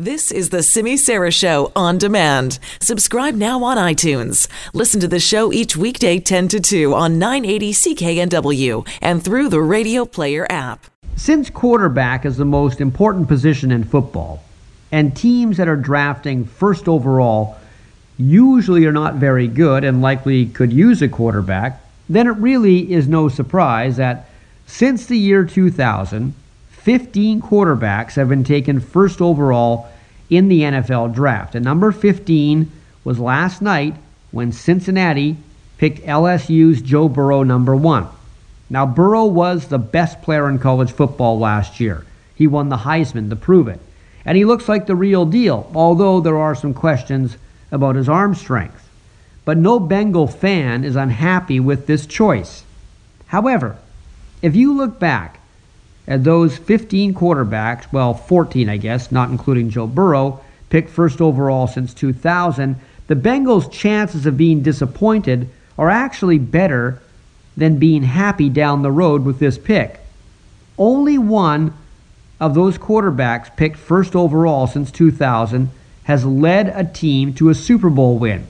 This is the Simi Sara Show on demand. Subscribe now on iTunes. Listen to the show each weekday 10 to 2 on 980 CKNW and through the Radio Player app. Since quarterback is the most important position in football, and teams that are drafting first overall usually are not very good and likely could use a quarterback, then it really is no surprise that since the year 2000, 15 quarterbacks have been taken first overall in the NFL draft. And number 15 was last night when Cincinnati picked LSU's Joe Burrow number one. Now, Burrow was the best player in college football last year. He won the Heisman to prove it. And he looks like the real deal, although there are some questions about his arm strength. But no Bengal fan is unhappy with this choice. However, if you look back at those 15 quarterbacks, well, 14, I guess, not including Joe Burrow, picked first overall since 2000, the Bengals' chances of being disappointed are actually better than being happy down the road with this pick. Only one of those quarterbacks picked first overall since 2000 has led a team to a Super Bowl win,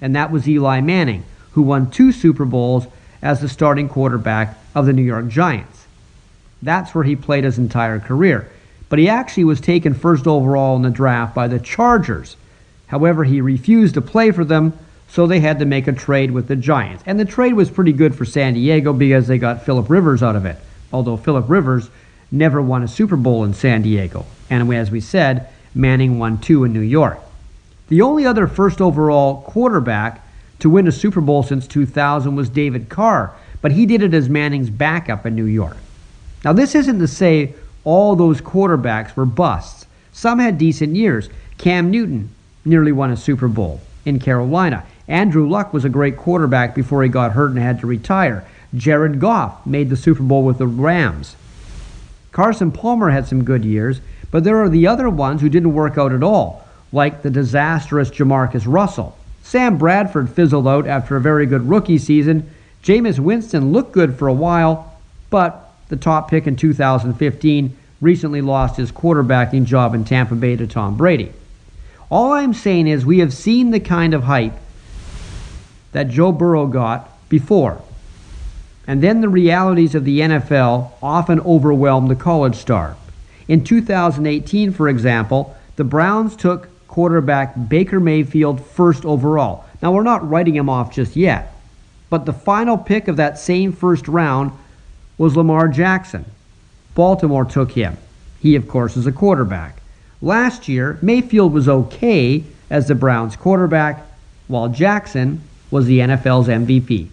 and that was Eli Manning, who won two Super Bowls as the starting quarterback of the New York Giants. That's where he played his entire career. But he actually was taken first overall in the draft by the Chargers. However, he refused to play for them, so they had to make a trade with the Giants. And the trade was pretty good for San Diego because they got Philip Rivers out of it. Although Philip Rivers never won a Super Bowl in San Diego. And as we said, Manning won two in New York. The only other first overall quarterback to win a Super Bowl since 2000 was David Carr, but he did it as Manning's backup in New York. Now, this isn't to say all those quarterbacks were busts. Some had decent years. Cam Newton nearly won a Super Bowl in Carolina. Andrew Luck was a great quarterback before he got hurt and had to retire. Jared Goff made the Super Bowl with the Rams. Carson Palmer had some good years, but there are the other ones who didn't work out at all, like the disastrous Jamarcus Russell. Sam Bradford fizzled out after a very good rookie season. Jameis Winston looked good for a while, but the top pick in 2015, recently lost his quarterbacking job in Tampa Bay to Tom Brady. All I'm saying is we have seen the kind of hype that Joe Burrow got before. And then the realities of the NFL often overwhelm the college star. In 2018, for example, the Browns took quarterback Baker Mayfield first overall. Now, we're not writing him off just yet, but the final pick of that same first round was Lamar Jackson. Baltimore took him. He, of course, is a quarterback. Last year, Mayfield was okay as the Browns quarterback, while Jackson was the NFL's MVP.